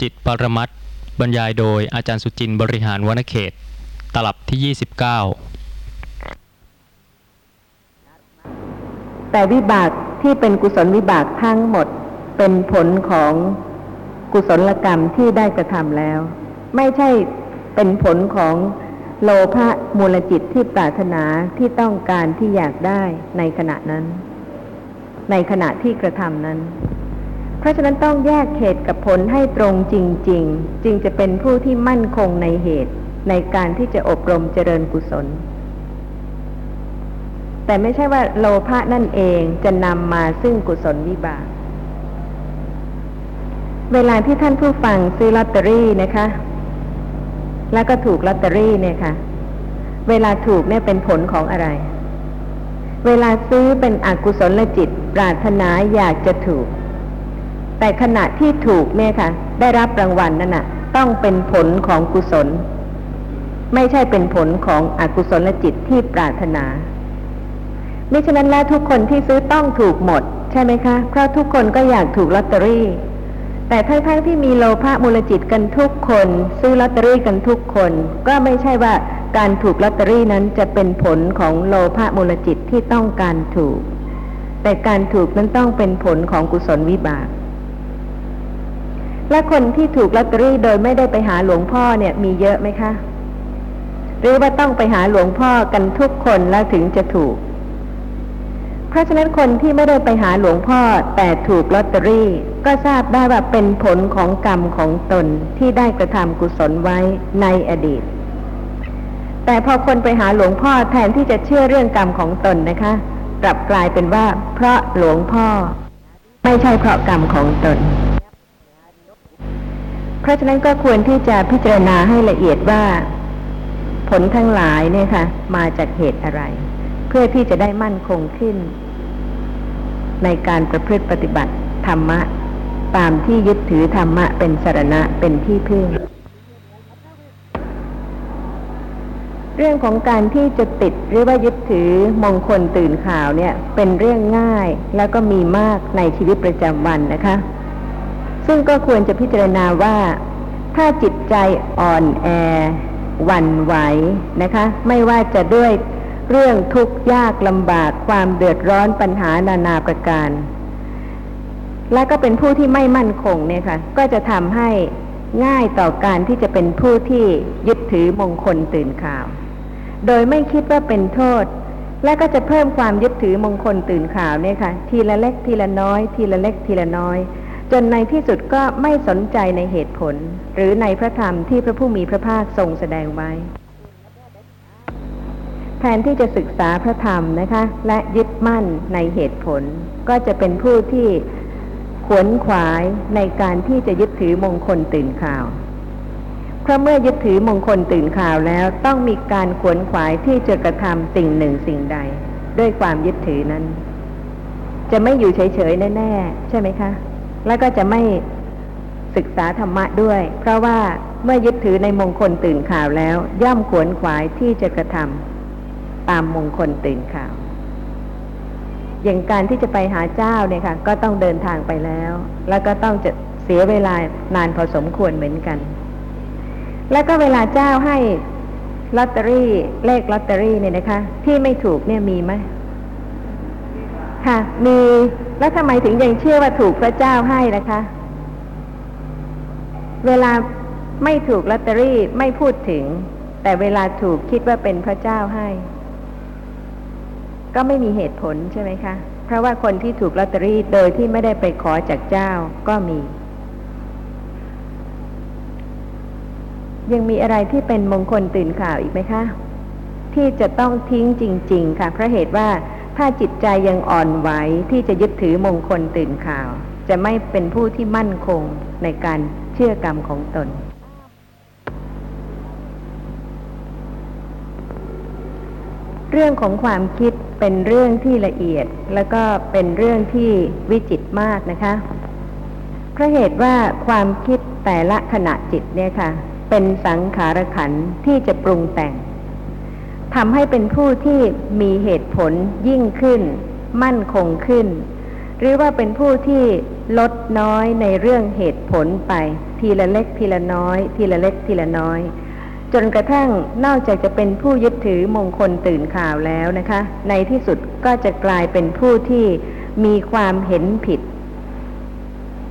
จิตปรมัตบรรยายโดยอาจารย์สุจินต์บริหารวนเขต ตลับที่ 29 แต่วิบากที่เป็นกุศลวิบากทั้งหมดเป็นผลของกุศลกรรมที่ได้กระทำแล้ว ไม่ใช่เป็นผลของโลภะมูลจิตที่ปรารถนาที่ต้องการที่อยากได้ในขณะนั้น ในขณะที่กระทำนั้น เพราะฉะนั้นต้องแยกเหตุกับผลให้ตรงจริง ๆ จึงจะเป็นผู้ที่มั่นคงในเหตุในการที่จะอบรมเจริญกุศล แต่ไม่ใช่ว่าโลภะนั่นเองจะนำมาซึ่งกุศลวิบาก เวลาที่ท่านผู้ฟังซื้อลอตเตอรี่นะคะ แล้วก็ถูกลอตเตอรี่เนี่ยค่ะ เวลาถูกเนี่ยเป็นผลของอะไร เวลาซื้อเป็นอกุศลจิต ปรารถนาอยากจะถูก แต่ขณะที่ถูกเนี่ยค่ะ ได้รับรางวัลนั่นน่ะ ต้องเป็นผลของกุศล ไม่ใช่เป็นผลของอกุศลจิตที่ปรารถนามิฉะนั้นแล้วทุกคนที่ซื้อต้องถูกหมด ใช่ไหมคะ เพราะทุกคนก็อยากถูกลอตเตอรี่ แต่ทั้งๆทที่มีโลภะมูลจิตกันทุกคน ซื้อลอตเตอรี่กันทุกคน ก็ไม่ใช่ว่าการถูกลอตเตอรี่นั้นจะเป็นผลของโลภะมูลจิตที่ต้องการถูก แต่การถูกนั้นต้องเป็นผลของกุศลวิบาก และคนที่ถูกลอตเตอรี่โดยไม่ได้ไปหาหลวงพ่อเนี่ย มีเยอะไหมคะ หรือว่าต้องไปหาหลวงพ่อกันทุกคนแล้วถึงจะถูก เพราะฉะนั้นคนที่ไม่ได้ไปหาหลวงพ่อแต่ถูกลอตเตอรี่ ก็ทราบได้ว่าเป็นผลของกรรมของตนที่ได้กระทำกุศลไว้ในอดีต แต่พอคนไปหาหลวงพ่อแทนที่จะเชื่อเรื่องกรรมของตนนะคะ กลับกลายเป็นว่าเพราะหลวงพ่อ ไม่ใช่เพราะกรรมของตน เพราะฉะนั้นก็ควรที่จะพิจารณาให้ละเอียดว่า ผลทั้งหลายเนี่ยค่ะ มาจากเหตุอะไร เพื่อที่จะได้มั่นคงขึ้น ในการประพฤติปฏิบัติธรรมะ ตามที่ยึดถือธรรมะเป็นสารณะเป็นที่พึ่ง เรื่องของการที่จะติดหรือว่ายึดถือมงคลตื่นข่าวเนี่ย เป็นเรื่องง่ายแล้วก็มีมากในชีวิตประจำวันนะคะ ซึ่งก็ควรจะพิจารณาว่า ถ้าจิตใจอ่อนแอหวั่นไหวนะคะ ไม่ว่าจะด้วยเรื่องทุกข์ยากลำบากความเดือดร้อนปัญหานานาประการ และก็เป็นผู้ที่ไม่มั่นคงเนี่ยค่ะ ก็จะทำให้ง่ายต่อการที่จะเป็นผู้ที่ยึดถือมงคลตื่นข่าว โดยไม่คิดว่าเป็นโทษ และก็จะเพิ่มความยึดถือมงคลตื่นข่าวเนี่ยค่ะ ทีละเล็กทีละน้อย ทีละเล็กทีละน้อย จนในที่สุดก็ไม่สนใจในเหตุผล หรือในพระธรรมที่พระผู้มีพระภาคทรงแสดงไว้ แทนที่จะศึกษาพระธรรมนะคะ และยึดมั่นในเหตุผล ก็จะเป็นผู้ที่ขวนขวายในการที่จะยึดถือมงคลตื่นข่าว เพราะเมื่อยึดถือมงคลตื่นข่าวแล้วต้องมีการขวนขวายที่จะกระทำสิ่งหนึ่งสิ่งใด ด้วยความยึดถือนั้น จะไม่อยู่เฉยๆแน่ๆใช่ไหมคะ แล้วก็จะไม่ศึกษาธรรมะด้วย เพราะว่าเมื่อยึดถือในมงคลตื่นข่าวแล้ว ย่อมขวนขวายที่จะกระทำตามมงคลตื่นข่าว อย่างการที่จะไปหาเจ้าเนี่ยค่ะ ก็ต้องเดินทางไปแล้ว แล้วก็ต้องจะเสียเวลานานพอสมควรเหมือนกัน แล้วก็เวลาเจ้าให้ลอตเตอรี่เลขลอตเตอรี่เนี่ยนะคะ ที่ไม่ถูกเนี่ยมีไหม ค่ะ มีแล้วทำไมถึงยังเชื่อว่าถูกพระเจ้าให้นะคะ เวลาไม่ถูกลอตเตอรี่ไม่พูดถึง แต่เวลาถูกคิดว่าเป็นพระเจ้าให้ ก็ไม่มีเหตุผลใช่ไหมคะ เพราะว่าคนที่ถูกลอตเตอรี่โดยที่ไม่ได้ไปขอจากเจ้าก็มี ยังมีอะไรที่เป็นมงคลตื่นข่าวอีกไหมคะ ที่จะต้องทิ้งจริง ๆ ค่ะเพราะเหตุว่า ถ้าจิตใจยังอ่อนไหวที่จะยึดถือมงคลตื่นข่าว จะไม่เป็นผู้ที่มั่นคงในการเชื่อกรรมของตน เรื่องของความคิดเป็นเรื่องที่ละเอียดแล้วก็เป็นเรื่องที่วิจิตรมากนะคะเพราะเหตุว่าความคิดแต่ละขณะจิตเนี่ยค่ะ เป็นสังขารขันที่จะปรุงแต่ง ทำให้เป็นผู้ที่มีเหตุผลยิ่งขึ้น มั่นคงขึ้น หรือว่าเป็นผู้ที่ลดน้อยในเรื่องเหตุผลไป ทีละเล็กทีละน้อย ทีละเล็กทีละน้อย จนกระทั่งนอกจากจะเป็นผู้ยึดถือมงคลตื่นข่าวแล้วนะคะ ในที่สุดก็จะกลายเป็นผู้ที่มีความเห็นผิด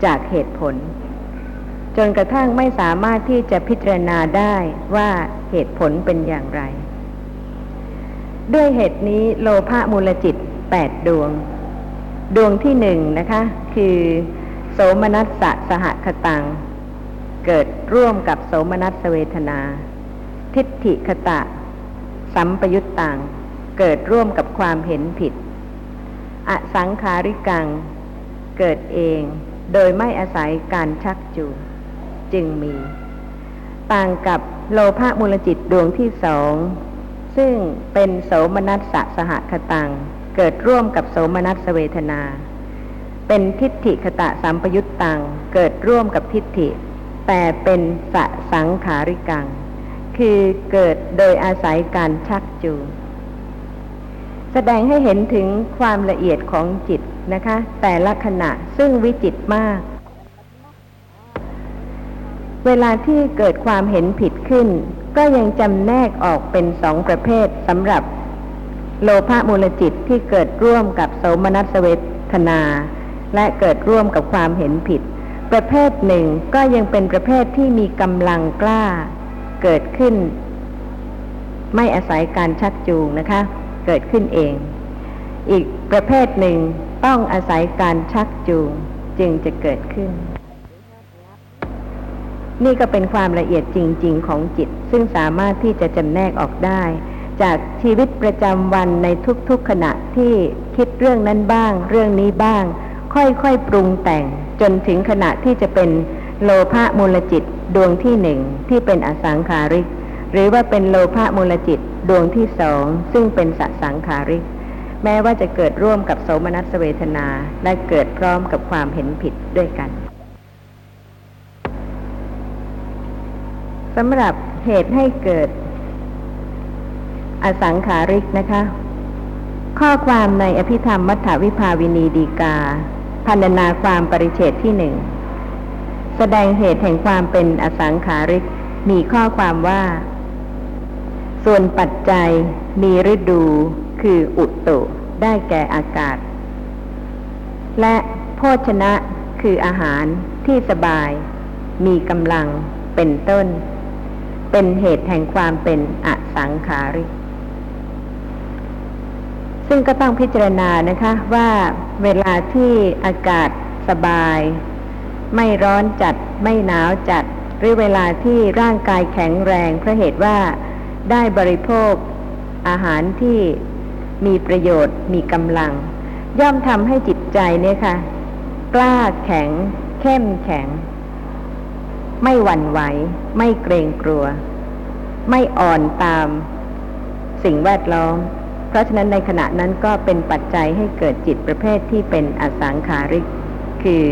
จากเหตุผล จนกระทั่งไม่สามารถที่จะพิจารณาได้ว่าเหตุผลเป็นอย่างไร ด้วยเหตุนี้โลภะมูลจิตแปดดวง ดวงที่หนึ่งนะคะ คือ โสมนัสสะสหคตัง เกิดร่วมกับโสมนัสเวทนา ทิฏฐิคตะ สัมปยุตตัง เกิดร่วมกับความเห็นผิด อสังขาริกัง เกิดเองโดยไม่อาศัยการชักจูงจึงมี ต่างกับโลภะมูลจิตดวงที่สอง ซึ่งเป็นโสมนัสสะสหคตัง เกิดร่วมกับโสมนัสเวทนา เป็นทิฏฐิคตะสัมปยุตตัง เกิดร่วมกับทิฏฐิ แต่เป็นสสังขาริกัง คือเกิดโดยอาศัยการชักจูงแสดงให้เห็นถึงความละเอียดของจิตนะคะ แต่ละขณะซึ่งวิจิตรมาก เวลาที่เกิดความเห็นผิดขึ้น ก็ยังจำแนกออกเป็นสองประเภทสำหรับ โลภะมูลจิตที่เกิดร่วมกับโสมนัสเวทนา และเกิดร่วมกับความเห็นผิด ประเภทหนึ่งก็ยังเป็นประเภทที่มีกำลังกล้า เกิดขึ้น ไม่อาศัยการชักจูงนะคะ เกิดขึ้นเอง อีกประเภทหนึ่งต้องอาศัยการชักจูงจึงจะเกิดขึ้น นี่ก็เป็นความละเอียดจริง ๆ ของจิต ซึ่งสามารถที่จะจำแนกออกได้ จากชีวิตประจำวันในทุกๆขณะที่คิดเรื่องนั้นบ้าง เรื่องนี้บ้าง ค่อยๆปรุงแต่ง จนถึงขณะที่จะเป็นโลภะมูลจิตดวงที่หนึ่งที่เป็นอสังขาริก หรือว่าเป็นโลภะมูลจิตดวงที่สองซึ่งเป็นสสังขาริก แม้ว่าจะเกิดร่วมกับโสมนัสเวทนา และเกิดพร้อมกับความเห็นผิดด้วยกัน สำหรับเหตุให้เกิด อสังขาริกนะคะ ข้อความในอภิธรรมมัทธวิภาวินีดีกาพันนาความปริเฉดที่หนึ่ง แสดงเหตุแห่งความเป็นอสังขาริก มีข้อความว่า ส่วนปัจจัยมีฤดูคืออุตุได้แก่อากาศ และโภชนะคืออาหารที่สบาย มีกำลังเป็นต้น เป็นเหตุแห่งความเป็นอสังขาริก ซึ่งก็ต้องพิจารณานะคะว่าเวลาที่อากาศสบาย ไม่ร้อนจัดไม่หนาวจัด หรือเวลาที่ร่างกายแข็งแรงเพราะเหตุว่าได้บริโภคอาหารที่มีประโยชน์มีกำลัง ย่อมทำให้จิตใจเนี่ยค่ะ กล้าแข็ง เข้มแข็ง ไม่หวั่นไหว ไม่เกรงกลัว ไม่อ่อนตาม สิ่งแวดล้อม เพราะฉะนั้นในขณะนั้นก็เป็นปัจจัยให้เกิดจิตประเภทที่เป็นอสังขาริก คือ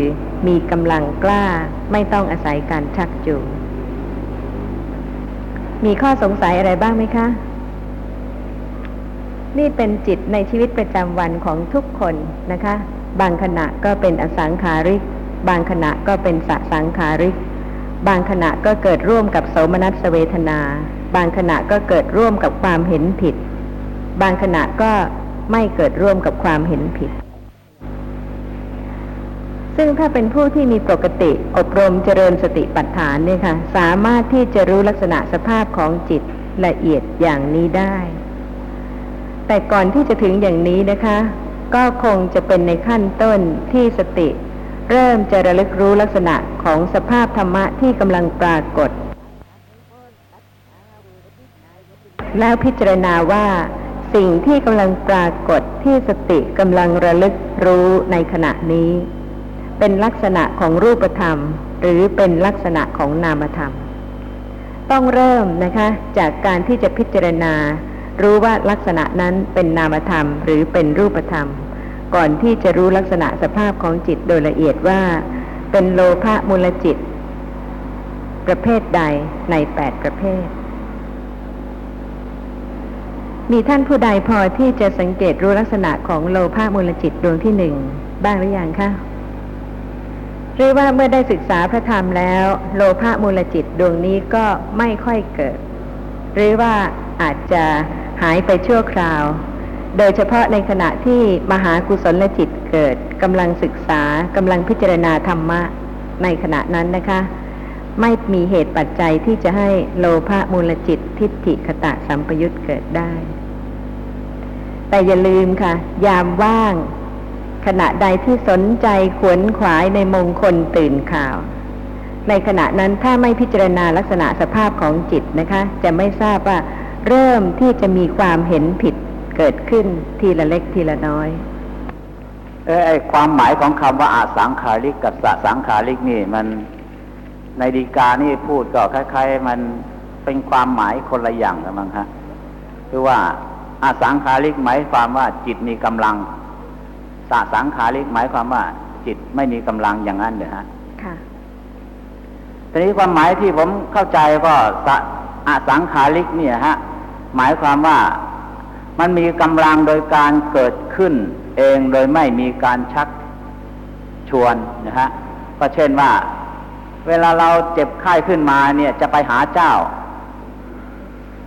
มีกำลังกล้าไม่ต้องอาศัยการชักจูงมีข้อสงสัยอะไรบ้างไหมคะ นี่เป็นจิตในชีวิตประจำวันของทุกคนนะคะ บางขณะก็เป็นอสังขาริก บางขณะก็เป็นสสังขาริก บางขณะก็เกิดร่วมกับโสมนัสเวทนา บางขณะก็เกิดร่วมกับความเห็นผิด บางขณะก็ไม่เกิดร่วมกับความเห็นผิด ซึ่งถ้าเป็นผู้ที่มีปกติอบรมเจริญสติปัฏฐานเนี่ยค่ะ สามารถที่จะรู้ลักษณะสภาพของจิตละเอียดอย่างนี้ได้ แต่ก่อนที่จะถึงอย่างนี้นะคะ ก็คงจะเป็นในขั้นต้นที่สติ เริ่มจะระลึกรู้ลักษณะของสภาพธรรมะที่กำลังปรากฏ แล้วพิจารณาว่าสิ่งที่กำลังปรากฏที่สติกำลังระลึกรู้ในขณะนี้ เป็นลักษณะของรูปธรรม หรือเป็นลักษณะของนามธรรม ต้องเริ่มนะคะ จากการที่จะพิจารณา รู้ว่าลักษณะนั้นเป็นนามธรรมหรือเป็นรูปธรรม ก่อนที่จะรู้ลักษณะสภาพของจิตโดยละเอียดว่า เป็นโลภะมูลจิต ประเภทใดในแปดประเภท มีท่านผู้ใดพอที่จะสังเกตรู้ลักษณะของโลภะมูลจิตดวงที่หนึ่งบ้างหรือยังคะหรือว่าเมื่อได้ศึกษาพระธรรมแล้ว โลภะมูลจิตดวงนี้ก็ไม่ค่อยเกิด หรือว่าอาจจะหายไปชั่วคราว โดยเฉพาะในขณะที่มหากุศลจิตเกิดกำลังศึกษากำลังพิจารณาธรรมะในขณะนั้นนะคะ ไม่มีเหตุปัจจัยที่จะให้โลภะมูลจิตทิฏฐิคตะสัมปยุตเกิดได้ แต่อย่าลืมค่ะ ยามว่าง ขณะใดที่สนใจขวนขวายในมงคลตื่นข่าว ในขณะนั้นถ้าไม่พิจารณาลักษณะสภาพของจิตนะคะ จะไม่ทราบว่าเริ่มที่จะมีความเห็นผิด เกิดขึ้นทีละเล็กทีละน้อย เออไอความหมายของคำว่าอาสังขาริกกับสสังขาริกนี่ มันในดีกานี่พูดก็คล้ายๆ มันเป็นความหมายคนละอย่างกันมั้งฮะคือว่าอาสังขาริกหมายความว่าจิตมีกำลังสสังขาริกหมายความว่า จิตไม่มีกำลังอย่างนั้นเดี๋ยฮะค่ะทีนี้ความหมายที่ผมเข้าใจก็สะอสังขาริกเนี่ยฮะหมายความว่า มันมีกำลังโดยการเกิดขึ้นเองโดยไม่มีการชักชวนนะฮะก็เช่นว่า เวลาเราเจ็บไข้ขึ้นมาเนี่ยจะไปหาเจ้า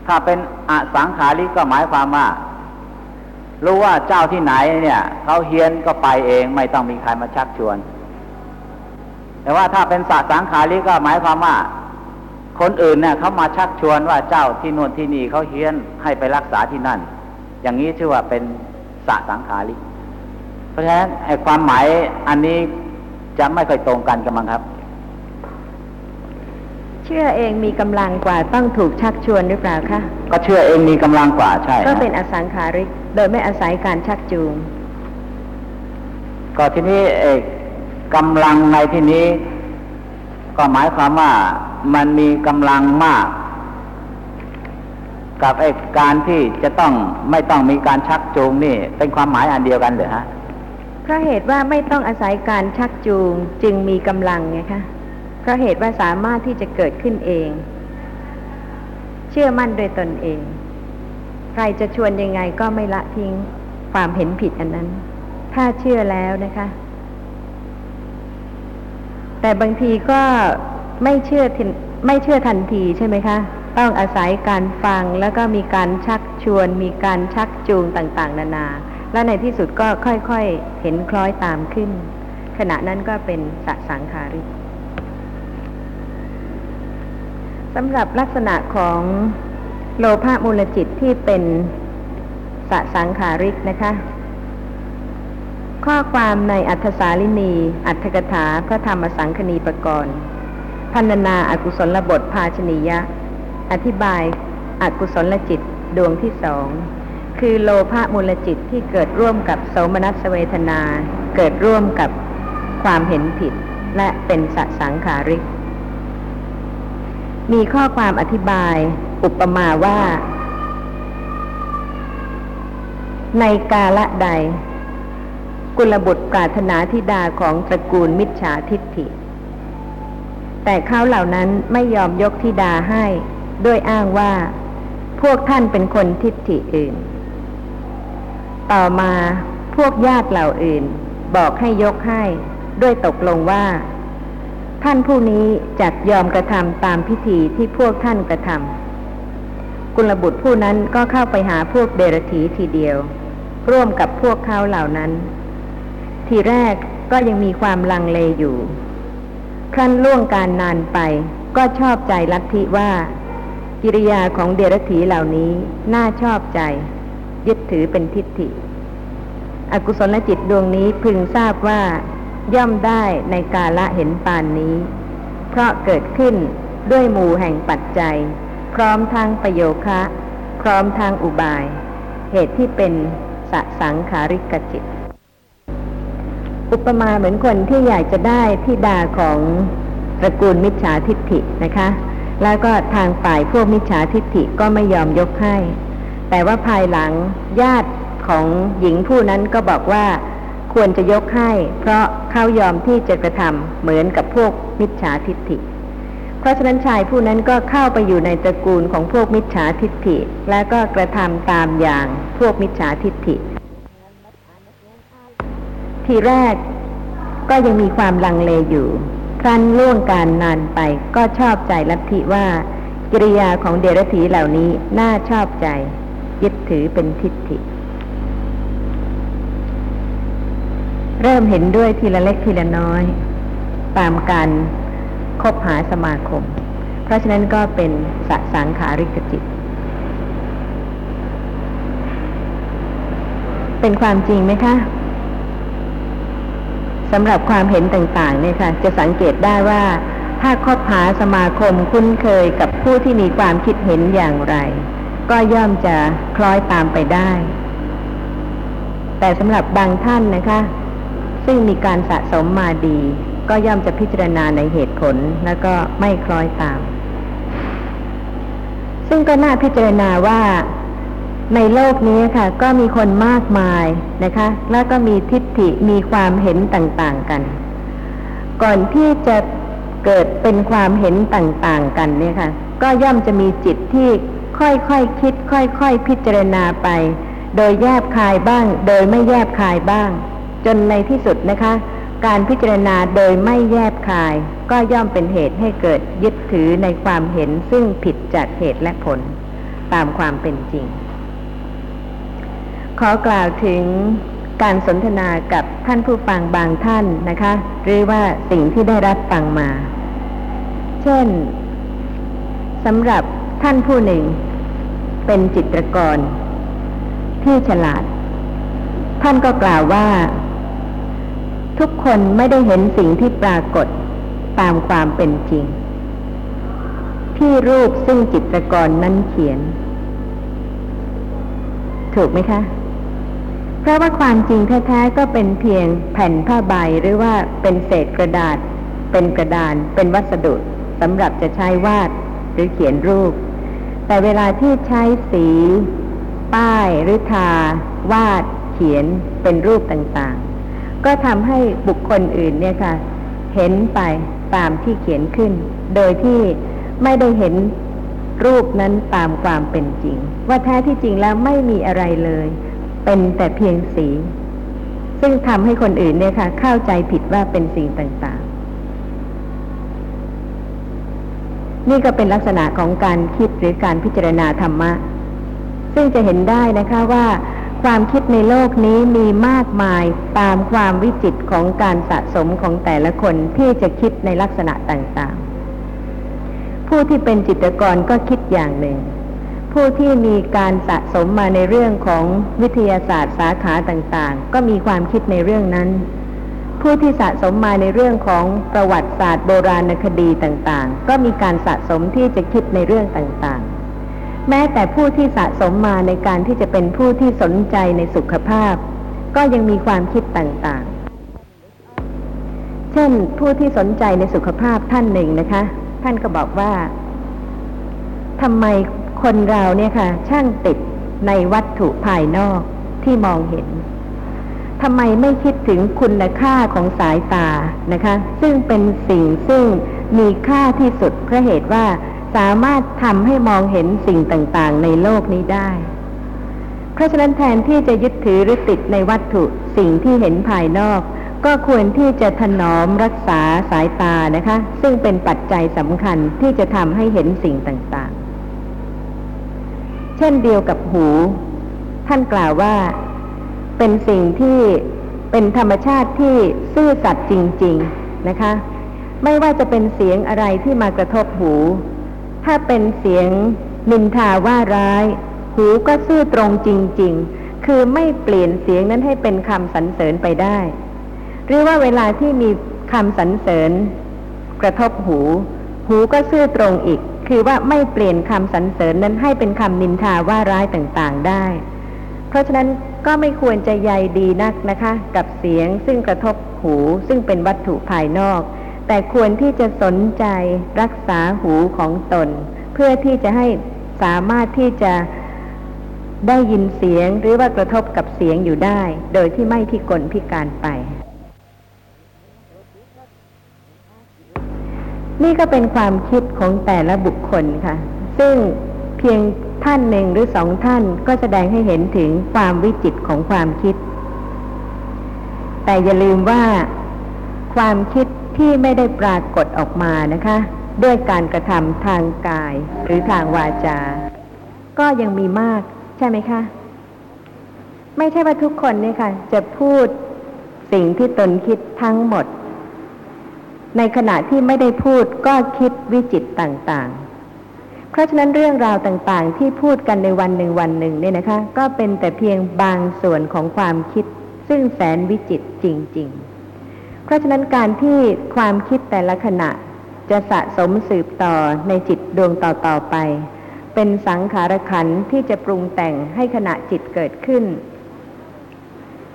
ถ้าเป็นอสังขาริกก็หมายความว่า รู้ว่าเจ้าที่ไหนเนี่ยเขาเฮียนก็ไปเองไม่ต้องมีใครมาชักชวน แต่ว่าถ้าเป็นสัตว์สังขาริกก็หมายความว่า คนอื่นเนี่ยเขามาชักชวนว่าเจ้าที่นู่นที่นี่เขาเฮียนให้ไปรักษาที่นั่น อย่างนี้ชื่อว่าเป็นสัตว์สังขาริก เพราะฉะนั้นไอ้ความหมายอันนี้จะไม่ค่อยตรงกันกันมั้งครับ เชื่อเองมีกำลังกว่าต้องถูกชักชวนหรือเปล่าคะก็เชื่อเองมีกำลังกว่าใช่ ก็ฮะเป็นอสังขาริก โดยไม่อาศัยการชักจูง ก็ทีนี้เอกกำลังในที่นี้ ก็หมายความว่ามันมีกำลังมาก กับไอ้การที่จะต้องไม่ต้องมีการชักจูงนี่ เป็นความหมายอันเดียวกันเหรอฮะเพราะเหตุว่าไม่ต้องอาศัยการชักจูงจึงมีกำลังไงคะเพราะเหตุว่าสามารถที่จะเกิดขึ้นเอง เชื่อมั่นโดยตนเอง ใครจะชวนยังไงก็ไม่ละทิ้งความเห็นผิดอันนั้น ถ้าเชื่อแล้วนะคะ แต่บางทีก็ไม่เชื่อไม่เชื่อทันทีใช่ไหมคะ ต้องอาศัยการฟังแล้วก็มีการชักชวน มีการชักจูงต่างๆ นานา และในที่สุดก็ค่อยๆ เห็นคล้อยตามขึ้น ขณะนั้นก็เป็นสสังขาริกสำหรับลักษณะของโลภะมูลจิตที่เป็นสสังขาริกนะคะ ข้อความในอัธสาลินี อัตถกถาพระธรรมสังคณีปกรณ์พันนาอากุศลบทภาชนียะ อธิบายอากุศลจิตดวงที่สอง คือโลภะมูลจิตที่เกิดร่วมกับโสมนัสเวทนา เกิดร่วมกับความเห็นผิด และเป็นสสังขาริก มีข้อความอธิบายอุปมาว่า ในกาละใด กุลบุตรปรารถนาธิดาของตระกูลมิจฉาทิฏฐิ แต่เขาเหล่านั้นไม่ยอมยกธิดาให้ ด้วยอ้างว่า พวกท่านเป็นคนทิฏฐิอื่น ต่อมาพวกญาติเหล่าอื่น บอกให้ยกให้ด้วยตกลงว่า ท่านผู้นี้จักยอมกระทำตามพิธีที่พวกท่านกระทำกุลบุตรผู้นั้นก็เข้าไปหาพวกเดรธีทีเดียว ร่วมกับพวกเขาเหล่านั้น ทีแรกก็ยังมีความลังเลอยู่ ครั้นล่วงการนานไปก็ชอบใจลัทธิว่า กิริยาของเดรถีเหล่านี้น่าชอบใจ ยึดถือเป็นทิฏฐิ อกุศลจิตดวงนี้พึงทราบว่า ย่อมได้ในกาละเห็นปานนี้ เพราะเกิดขึ้นด้วยหมู่แห่งปัจจัย พร้อมทางประโยคะ พร้อมทางอุบาย เหตุที่เป็นสสังขาริกจิต อุปมาเหมือนคนที่อยากจะได้ที่ดาของตระกูลมิจฉาทิฏฐินะคะ แล้วก็ทางฝ่ายพวกมิจฉาทิฏฐิก็ไม่ยอมยกให้ แต่ว่าภายหลังญาติของหญิงผู้นั้นก็บอกว่าควรจะยกให้ เพราะเขายอมที่จะกระทำเหมือนกับพวกมิจฉาทิฏฐิ เพราะฉะนั้นชายผู้นั้นก็เข้าไปอยู่ในตระกูลของพวกมิจฉาทิฏฐิ และก็กระทำตามอย่างพวกมิจฉาทิฏฐิ ทีแรกก็ยังมีความลังเลอยู่ ครั้นล่วงการนานไปก็ชอบใจลัทธิว่า กิริยาของเดรัจฉีเหล่านี้น่าชอบใจ ยึดถือเป็นทิฏฐิ เริ่มเห็นด้วยทีละเล็กทีละน้อย ตามการคบหาสมาคม เพราะฉะนั้นก็เป็นสสังขาริกจิต เป็นความจริงไหมคะ สำหรับความเห็นต่างๆเนี่ยค่ะจะสังเกตได้ว่า ถ้าคบหาสมาคมคุ้นเคยกับผู้ที่มีความคิดเห็นอย่างไร ก็ย่อมจะคล้อยตามไปได้ แต่สำหรับบางท่านนะคะ ซึ่งมีการสะสมมาดี ก็ย่อมจะพิจารณาในเหตุผลแล้วก็ไม่คล้อยตาม ซึ่งก็น่าพิจารณาว่า ในโลกนี้ค่ะ ก็มีคนมากมายนะคะ แล้วก็มีทิฏฐิมีความเห็นต่างๆกัน ก่อนที่จะเกิดเป็นความเห็นต่างๆกันเนี่ยค่ะ ก็ย่อมจะมีจิตที่ค่อยๆคคิด ค่อยๆพิจารณาไป โดยแยบคายบ้าง โดยไม่แยบคายบ้าง จนในที่สุดนะคะ การพิจารณาโดยไม่แยบคาย ก็ย่อมเป็นเหตุให้เกิดยึดถือในความเห็นซึ่งผิดจากเหตุและผล ตามความเป็นจริง ขอกล่าวถึงการสนทนากับท่านผู้ฟังบางท่านนะคะ หรือว่าสิ่งที่ได้รับฟังมา เช่นสำหรับท่านผู้หนึ่ง เป็นจิตรกร ที่ฉลาด ท่านก็กล่าวว่า ทุกคนไม่ได้เห็นสิ่งที่ปรากฏตามความเป็นจริง ที่รูปซึ่งจิตรกรนั้นเขียน ถูกไหมคะ เพราะว่าความจริงแท้ๆก็เป็นเพียงแผ่นผ้าใบหรือว่าเป็นเศษกระดาษ เป็นกระดาน เป็นวัสดุสำหรับจะใช้วาดหรือเขียนรูป แต่เวลาที่ใช้สี ป้ายหรือทา วาด เขียนเป็นรูปต่างๆ ก็ทำให้บุคคลอื่นเนี่ยค่ะ เห็นไปตามที่เขียนขึ้น โดยที่ไม่ได้เห็นรูปนั้นตามความเป็นจริง ว่าแท้ที่จริงแล้วไม่มีอะไรเลย เป็นแต่เพียงสี ซึ่งทำให้คนอื่นเนี่ยค่ะ เข้าใจผิดว่าเป็นสิ่งต่างๆ นี่ก็เป็นลักษณะของการคิดหรือการพิจารณาธรรมะ ซึ่งจะเห็นได้นะคะว่าความคิดในโลกนี้มีมากมายตามความวิจิตของการสะสมของแต่ละคนที่จะคิดในลักษณะต่างๆ ผู้ที่เป็นจิตรกรก็คิดอย่างหนึ่ง ผู้ที่มีการสะสมมาในเรื่องของวิทยาศาสตร์สาขาต่างๆ ก็มีความคิดในเรื่องนั้น ผู้ที่สะสมมาในเรื่องของประวัติศาสตร์โบราณคดีต่างๆ ก็มีการสะสมที่จะคิดในเรื่องต่างๆ แม้แต่ผู้ที่สะสมมาในการที่จะเป็นผู้ที่สนใจในสุขภาพ ก็ยังมีความคิดต่างๆ เช่นผู้ที่สนใจในสุขภาพท่านหนึ่งนะคะ ท่านก็บอกว่าทำไม คนเราเนี่ยค่ะ ช่างติดในวัตถุภายนอกที่มองเห็นทำไมไม่คิดถึงคุณค่าของสายตานะคะ ซึ่งเป็นสิ่งซึ่งมีค่าที่สุดเพราะเหตุว่าสามารถทำให้มองเห็นสิ่งต่างๆ ในโลกนี้ได้ เพราะฉะนั้นแทนที่จะยึดถือหรือติดในวัตถุสิ่งที่เห็นภายนอก ก็ควรที่จะถนอมรักษาสายตานะคะ ซึ่งเป็นปัจจัยสำคัญที่จะทำให้เห็นสิ่งต่างๆ เช่นเดียวกับหู ท่านกล่าวว่าเป็นสิ่งที่เป็นธรรมชาติที่ซื่อสัตย์จริง ๆนะคะ ไม่ว่าจะเป็นเสียงอะไรที่มากระทบหู ถ้าเป็นเสียงนินทาว่าร้าย หูก็ซื่อตรงจริง ๆ คือไม่เปลี่ยนเสียงนั้นให้เป็นคำสรรเสริญไปได้ หรือว่าเวลาที่มีคำสรรเสริญ กระทบหู หูก็ซื่อตรงอีก คือว่าไม่เปลี่ยนคำสรรเสริญนั้นให้เป็นคำนินทาว่าร้ายต่างๆได้ เพราะฉะนั้นก็ไม่ควรจะใยดีนักนะคะ กับเสียงซึ่งกระทบหูซึ่งเป็นวัตถุภายนอก แต่ควรที่จะสนใจรักษาหูของตน เพื่อที่จะให้สามารถที่จะได้ยินเสียงหรือว่ากระทบกับเสียงอยู่ได้ โดยที่ไม่พิกลพิการไป นี่ก็เป็นความคิดของแต่ละบุคคลค่ะ ซึ่งเพียงท่านหนึ่งหรือสองท่านก็แสดงให้เห็นถึงความวิจิตของความคิด แต่อย่าลืมว่าความคิดที่ไม่ได้ปรากฏออกมานะคะ ด้วยการกระทำทางกายหรือทางวาจา ก็ยังมีมากใช่ไหมคะ ไม่ใช่ว่าทุกคนเนี่ยค่ะ จะพูดสิ่งที่ตนคิดทั้งหมด ในขณะที่ไม่ได้พูดก็คิดวิจิตต่างๆ เพราะฉะนั้นเรื่องราวต่างๆ ที่พูดกันในวันหนึ่งวันหนึ่งเนี่ยนะคะ ก็เป็นแต่เพียงบางส่วนของความคิด ซึ่งแสนวิจิตจริง ๆ เพราะฉะนั้นการที่ความคิดแต่ละขณะจะสะสมสืบต่อในจิตดวงต่อๆไป เป็นสังขารขันที่จะปรุงแต่งให้ขณะจิตเกิดขึ้น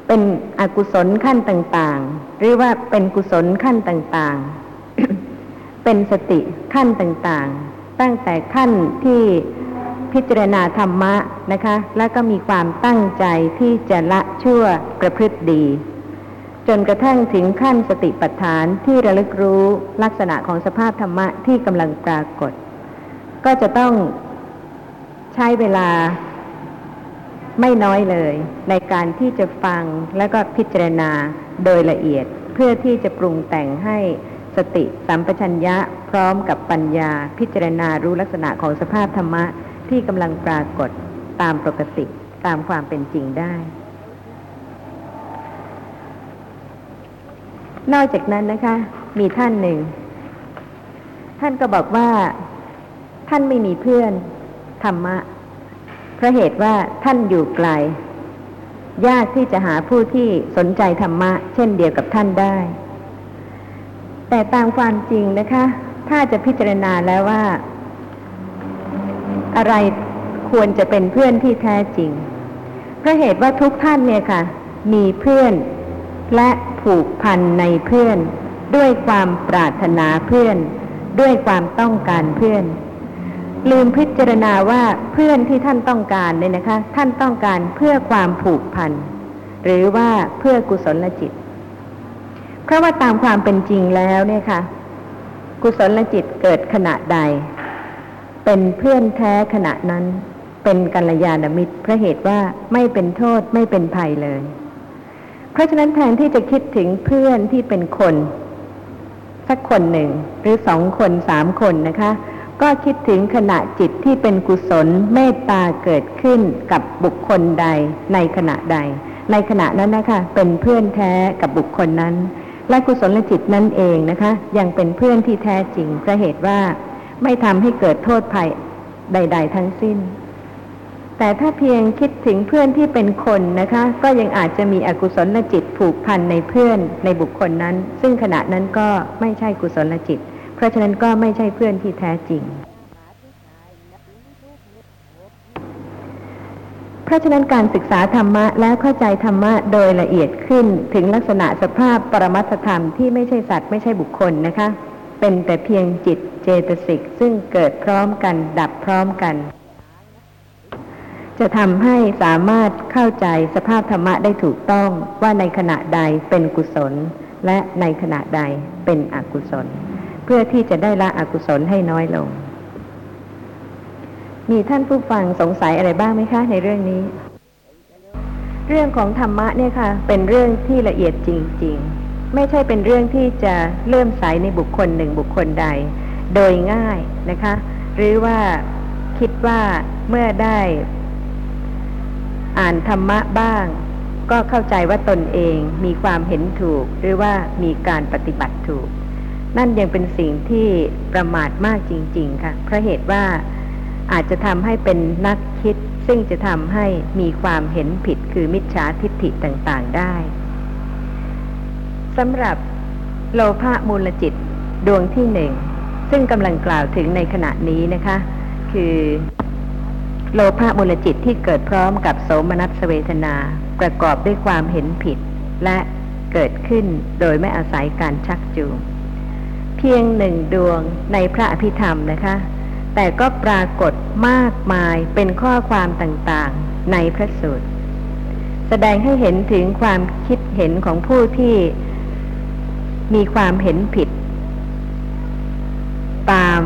เป็นอกุศลขั้นต่างๆ หรือว่าเป็นกุศลขั้นต่างๆ เป็นสติขั้นต่างๆ ตั้งแต่ขั้นที่พิจารณาธรรมะนะคะ แล้วก็มีความตั้งใจที่จะละชั่วประพฤติดี จนกระทั่งถึงขั้นสติปัฏฐานที่ระลึกรู้ลักษณะของสภาพธรรมะที่กำลังปรากฏ ก็จะต้องใช้เวลา ไม่น้อยเลย ในการที่จะฟังและก็พิจารณาโดยละเอียด เพื่อที่จะปรุงแต่งให้สติสัมปชัญญะพร้อมกับปัญญา พิจารณารู้ลักษณะของสภาพธรรมะที่กำลังปรากฏตามปกติตามความเป็นจริงได้ นอกจากนั้นนะคะ มีท่านหนึ่ง ท่านก็บอกว่า ท่านไม่มีเพื่อนธรรมะ เพราะเหตุว่าท่านอยู่ไกล ยากที่จะหาผู้ที่สนใจธรรมะ เช่นเดียวกับท่านได้ แต่ตามความจริงนะคะ ถ้าจะพิจารณาแล้วว่า อะไรควรจะเป็นเพื่อนที่แท้จริง เพราะเหตุว่าทุกท่านเนี่ยค่ะ มีเพื่อนและผูกพันในเพื่อน ด้วยความปรารถนาเพื่อน ด้วยความต้องการเพื่อน ลืมพิจารณาว่าเพื่อนที่ท่านต้องการเนี่ยนะคะ ท่านต้องการเพื่อความผูกพันหรือว่าเพื่อกุศลจิต เพราะว่าตามความเป็นจริงแล้วเนี่ยค่ะ กุศลจิตเกิดขณะใด เป็นเพื่อนแท้ขณะนั้น เป็นกัลยาณมิตรเพราะเหตุว่าไม่เป็นโทษไม่เป็นภัยเลย เพราะฉะนั้นแทนที่จะคิดถึงเพื่อนที่เป็นคน สักคนหนึ่ง หรือสองคนสามคนนะคะ ก็คิดถึงขณะจิตที่เป็นกุศลเมตตาเกิดขึ้นกับบุคคลใดในขณะใด ในขณะนั้นนะคะ เป็นเพื่อนแท้กับบุคคลนั้น และกุศลจิตนั่นเองนะคะ ยังเป็นเพื่อนที่แท้จริงเพราะเหตุว่าไม่ทำให้เกิดโทษภัยใด ๆ ทั้งสิ้น แต่ถ้าเพียงคิดถึงเพื่อนที่เป็นคนนะคะ ก็ยังอาจจะมีอกุศลจิตผูกพันในเพื่อนในบุคคลนั้น ซึ่งขณะนั้นก็ไม่ใช่กุศลจิต เพราะฉะนั้นก็ไม่ใช่เพื่อนที่แท้จริง เพราะฉะนั้นการศึกษาธรรมะแล้วเข้าใจธรรมะโดยละเอียดขึ้นถึงลักษณะสภาพปรมัตธรรมที่ไม่ใช่สัตว์ไม่ใช่บุคคลนะคะ เป็นแต่เพียงจิตเจตสิกซึ่งเกิดพร้อมกัน ดับพร้อมกัน จะทำให้สามารถเข้าใจสภาพธรรมะได้ถูกต้องว่าในขณะใดเป็นกุศล และในขณะใดเป็นอกุศล เพื่อที่จะได้ละอกุศลให้น้อยลง มีท่านผู้ฟังสงสัยอะไรบ้างไหมคะ ในเรื่องนี้ เรื่องของธรรมะเนี่ยค่ะ เป็นเรื่องที่ละเอียดจริง ๆ ไม่ใช่เป็นเรื่องที่จะเลื่อมใสในบุคคลหนึ่งบุคคลใด โดยง่ายนะคะ หรือว่าคิดว่าเมื่อได้อ่านธรรมะบ้าง ก็เข้าใจว่าตนเองมีความเห็นถูก หรือว่ามีการปฏิบัติถูก นั่นยังเป็นสิ่งที่ประมาทมากจริง ๆ ค่ะ เพราะเหตุว่าอาจจะทำให้เป็นนักคิด ซึ่งจะทำให้มีความเห็นผิดคือมิจฉาทิฏฐิต่างๆได้สำหรับโลภะมูลจิตดวงที่หนึ่ง ซึ่งกำลังกล่าวถึงในขณะนี้นะคะ คือโลภะมูลจิตที่เกิดพร้อมกับโสมนัสเวทนา ประกอบด้วยความเห็นผิด และเกิดขึ้นโดยไม่อาศัยการชักจูง พียงหนึ่งดวงในพระอภิธรรมนะคะ แต่ก็ปรากฏมากมายเป็นข้อความต่างๆในพระสูตร แสดงให้เห็นถึงความคิดเห็นของผู้ที่มีความเห็นผิด ตาม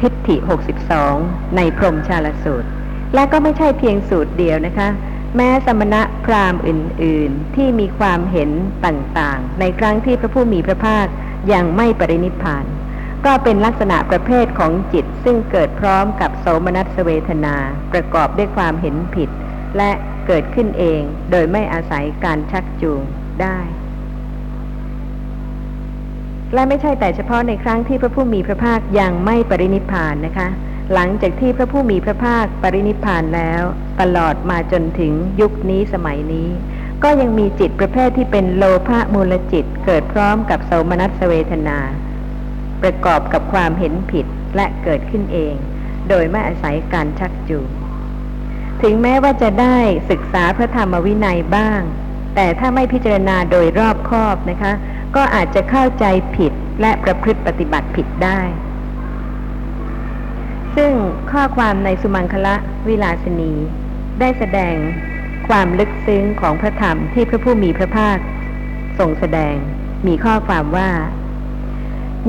ทิฏฐิ 62 ในพรมชาลสูตร และก็ไม่ใช่เพียงสูตรเดียวนะคะ แม้สมณะพราหมณ์อื่น ๆ ที่มีความเห็นต่างๆ ในครั้งที่พระผู้มีพระภาค ยังไม่ปรินิพาน ก็เป็นลักษณะประเภทของจิตซึ่งเกิดพร้อมกับโสมนัสเวทนา ประกอบด้วยความเห็นผิด และเกิดขึ้นเองโดยไม่อาศัยการชักจูงได้ และไม่ใช่แต่เฉพาะในครั้งที่พระผู้มีพระภาคยังไม่ปรินิพานนะคะ หลังจากที่พระผู้มีพระภาคปรินิพานแล้ว ตลอดมาจนถึงยุคนี้สมัยนี้ ก็ยังมีจิตประเภทที่เป็นโลภะมูลจิตเกิดพร้อมกับโสมนัสเวทนา ประกอบกับความเห็นผิดและเกิดขึ้นเอง โดยไม่อาศัยการชักจูงถึงแม้ว่าจะได้ศึกษาพระธรรมวินัยบ้าง แต่ถ้าไม่พิจารณาโดยรอบคอบนะคะ ก็อาจจะเข้าใจผิดและประพฤติปฏิบัติผิดได้ ซึ่งข้อความในสุมังคละวิลาสนีได้แสดง ความลึกซึ้งของพระธรรมที่พระผู้มีพระภาคทรงแสดงมีข้อความว่า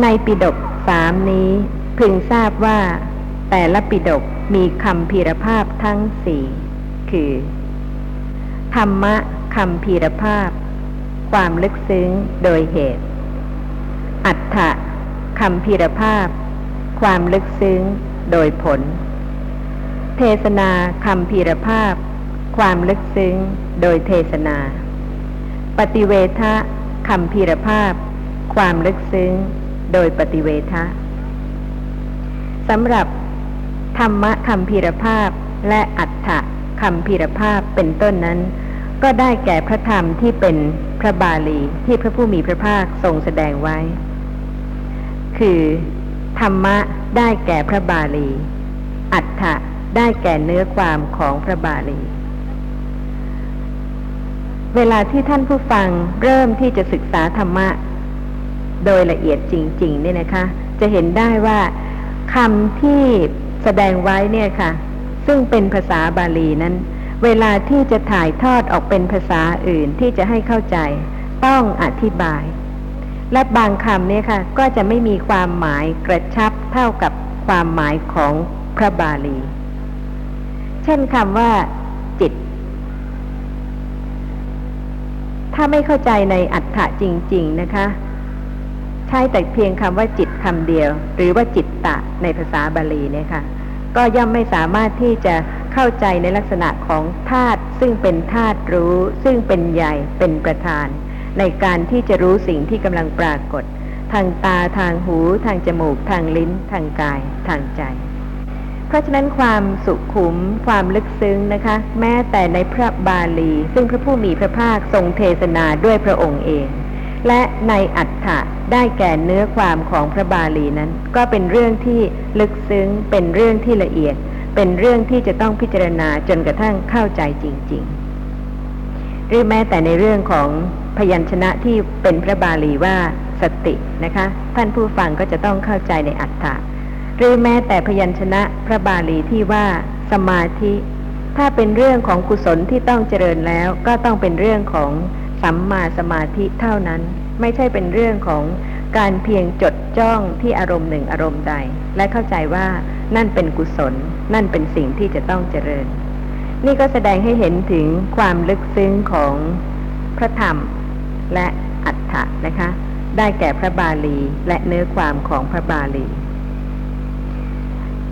ในปิดกสามนี้พึงทราบว่า แต่ละปิดกมีคำพีรภาพทั้งสี่คือ ธรรมะคำพีรภาพ ความลึกซึ้งโดยเหตุ อัฏฐะคำพีรภาพ ความลึกซึ้งโดยผล เทศนาคำพีรภาพ ความลึกซึ้งโดยเทศนา ปฏิเวทะคำพีรภาพ ความลึกซึ้งโดยปฏิเวทะสำหรับธรรมะคำพีรภาพและอัฏฐะคำพีรภาพเป็นต้นนั้น ก็ได้แก่พระธรรมที่เป็นพระบาลีที่พระผู้มีพระภาคทรงแสดงไว้ คือ ธรรมะได้แก่พระบาลี อัฏฐะได้แก่เนื้อความของพระบาลี เวลาที่ท่านผู้ฟังเริ่มที่จะศึกษาธรรมะ โดยละเอียดจริง ๆ เนี่ยนะคะ จะเห็นได้ว่าคำที่แสดงไว้เนี่ยค่ะ ซึ่งเป็นภาษาบาลีนั้น เวลาที่จะถ่ายทอดออกเป็นภาษาอื่นที่จะให้เข้าใจ ต้องอธิบาย และบางคำเนี่ยค่ะ ก็จะไม่มีความหมายกระชับเท่ากับความหมายของพระบาลี เช่นคำว่า จิต ถ้าไม่เข้าใจในอัฏฐะจริง ๆนะคะ ใช้แต่เพียงคำว่าจิตคำเดียว หรือว่าจิตตะในภาษาบาลีเนี่ยค่ะ ก็ย่อมไม่สามารถที่จะเข้าใจในลักษณะของธาตุซึ่งเป็นธาตุรู้ ซึ่งเป็นใหญ่เป็นประธาน ในการที่จะรู้สิ่งที่กำลังปรากฏ ทางตาทางหู ทางจมูก ทางลิ้น ทางกาย ทางใจ ราะฉะนั้นความสุขุม ความลึกซึ้งนะคะ แม้แต่ในพระบาลี ซึ่งพระผู้มีพระภาคทรงเทศนาด้วยพระองค์เอง และในอัฏฐะได้แก่เนื้อความของพระบาลีนั้น ก็เป็นเรื่องที่ลึกซึ้ง เป็นเรื่องที่ละเอียด เป็นเรื่องที่จะต้องพิจารณาจนกระทั่งเข้าใจจริง ๆ หรือแม้แต่ในเรื่องของพยัญชนะที่เป็นพระบาลีว่าสตินะคะ ท่านผู้ฟังก็จะต้องเข้าใจในอัฏฐะ หรือแม้แต่พยัญชนะพระบาลีที่ว่า สมาธิ ถ้าเป็นเรื่องของกุศลที่ต้องเจริญแล้ว ก็ต้องเป็นเรื่องของสัมมาสมาธิเท่านั้น ไม่ใช่เป็นเรื่องของการเพียงจดจ้องที่อารมณ์หนึ่งอารมณ์ใด และเข้าใจว่านั่นเป็นกุศล นั่นเป็นสิ่งที่จะต้องเจริญ นี่ก็แสดงให้เห็นถึงความลึกซึ้งของพระธรรมและอัฏฐะนะคะ ได้แก่พระบาลีและเนื้อความของพระบาลี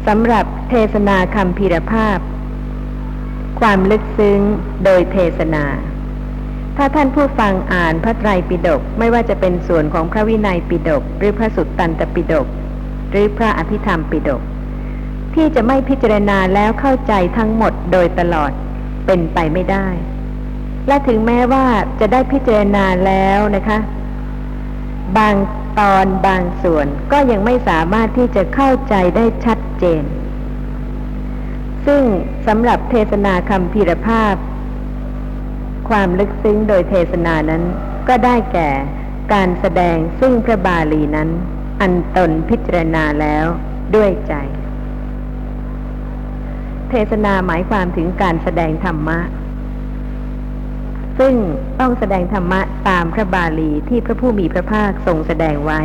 สำหรับเทศนาคำพีรภาพ ความลึกซึ้งโดยเทศนา ถ้าท่านผู้ฟังอ่านพระไตรปิฎกไม่ว่าจะเป็นส่วนของพระวินัยปิฎกหรือพระสุตตันตปิฎกหรือพระอภิธรรมปิฎกที่จะไม่พิจารณาแล้วเข้าใจทั้งหมดโดยตลอดเป็นไปไม่ได้ และถึงแม้ว่าจะได้พิจารณาแล้วนะคะ บาง ตอนบางส่วนก็ยังไม่สามารถที่จะเข้าใจได้ชัดเจน ซึ่งสำหรับเทศนาคำพีรภาพ ความลึกซึ้งโดยเทศนานั้นก็ได้แก่การแสดงซึ่งพระบาลีนั้น อันตนพิจารณาแล้วด้วยใจ เทศนาหมายความถึงการแสดงธรรมะ ซึ่งต้องแสดงธรรมะตามพระบาลีที่พระผู้มีพระภาคทรงแสดงไว้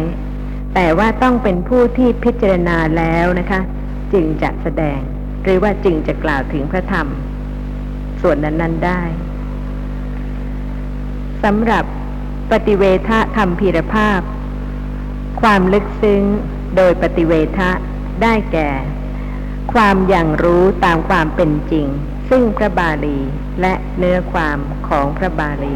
แต่ว่าต้องเป็นผู้ที่พิจารณาแล้วนะคะ จึงจะแสดง หรือว่าจึงจะกล่าวถึงพระธรรม ส่วนนั้นๆได้สำหรับปฏิเวทะคำพีรภาพ ความลึกซึ้งโดยปฏิเวทะได้แก่ ความอย่างรู้ตามความเป็นจริง ซึ่งพระบาลีและเนื้อความของพระบาลี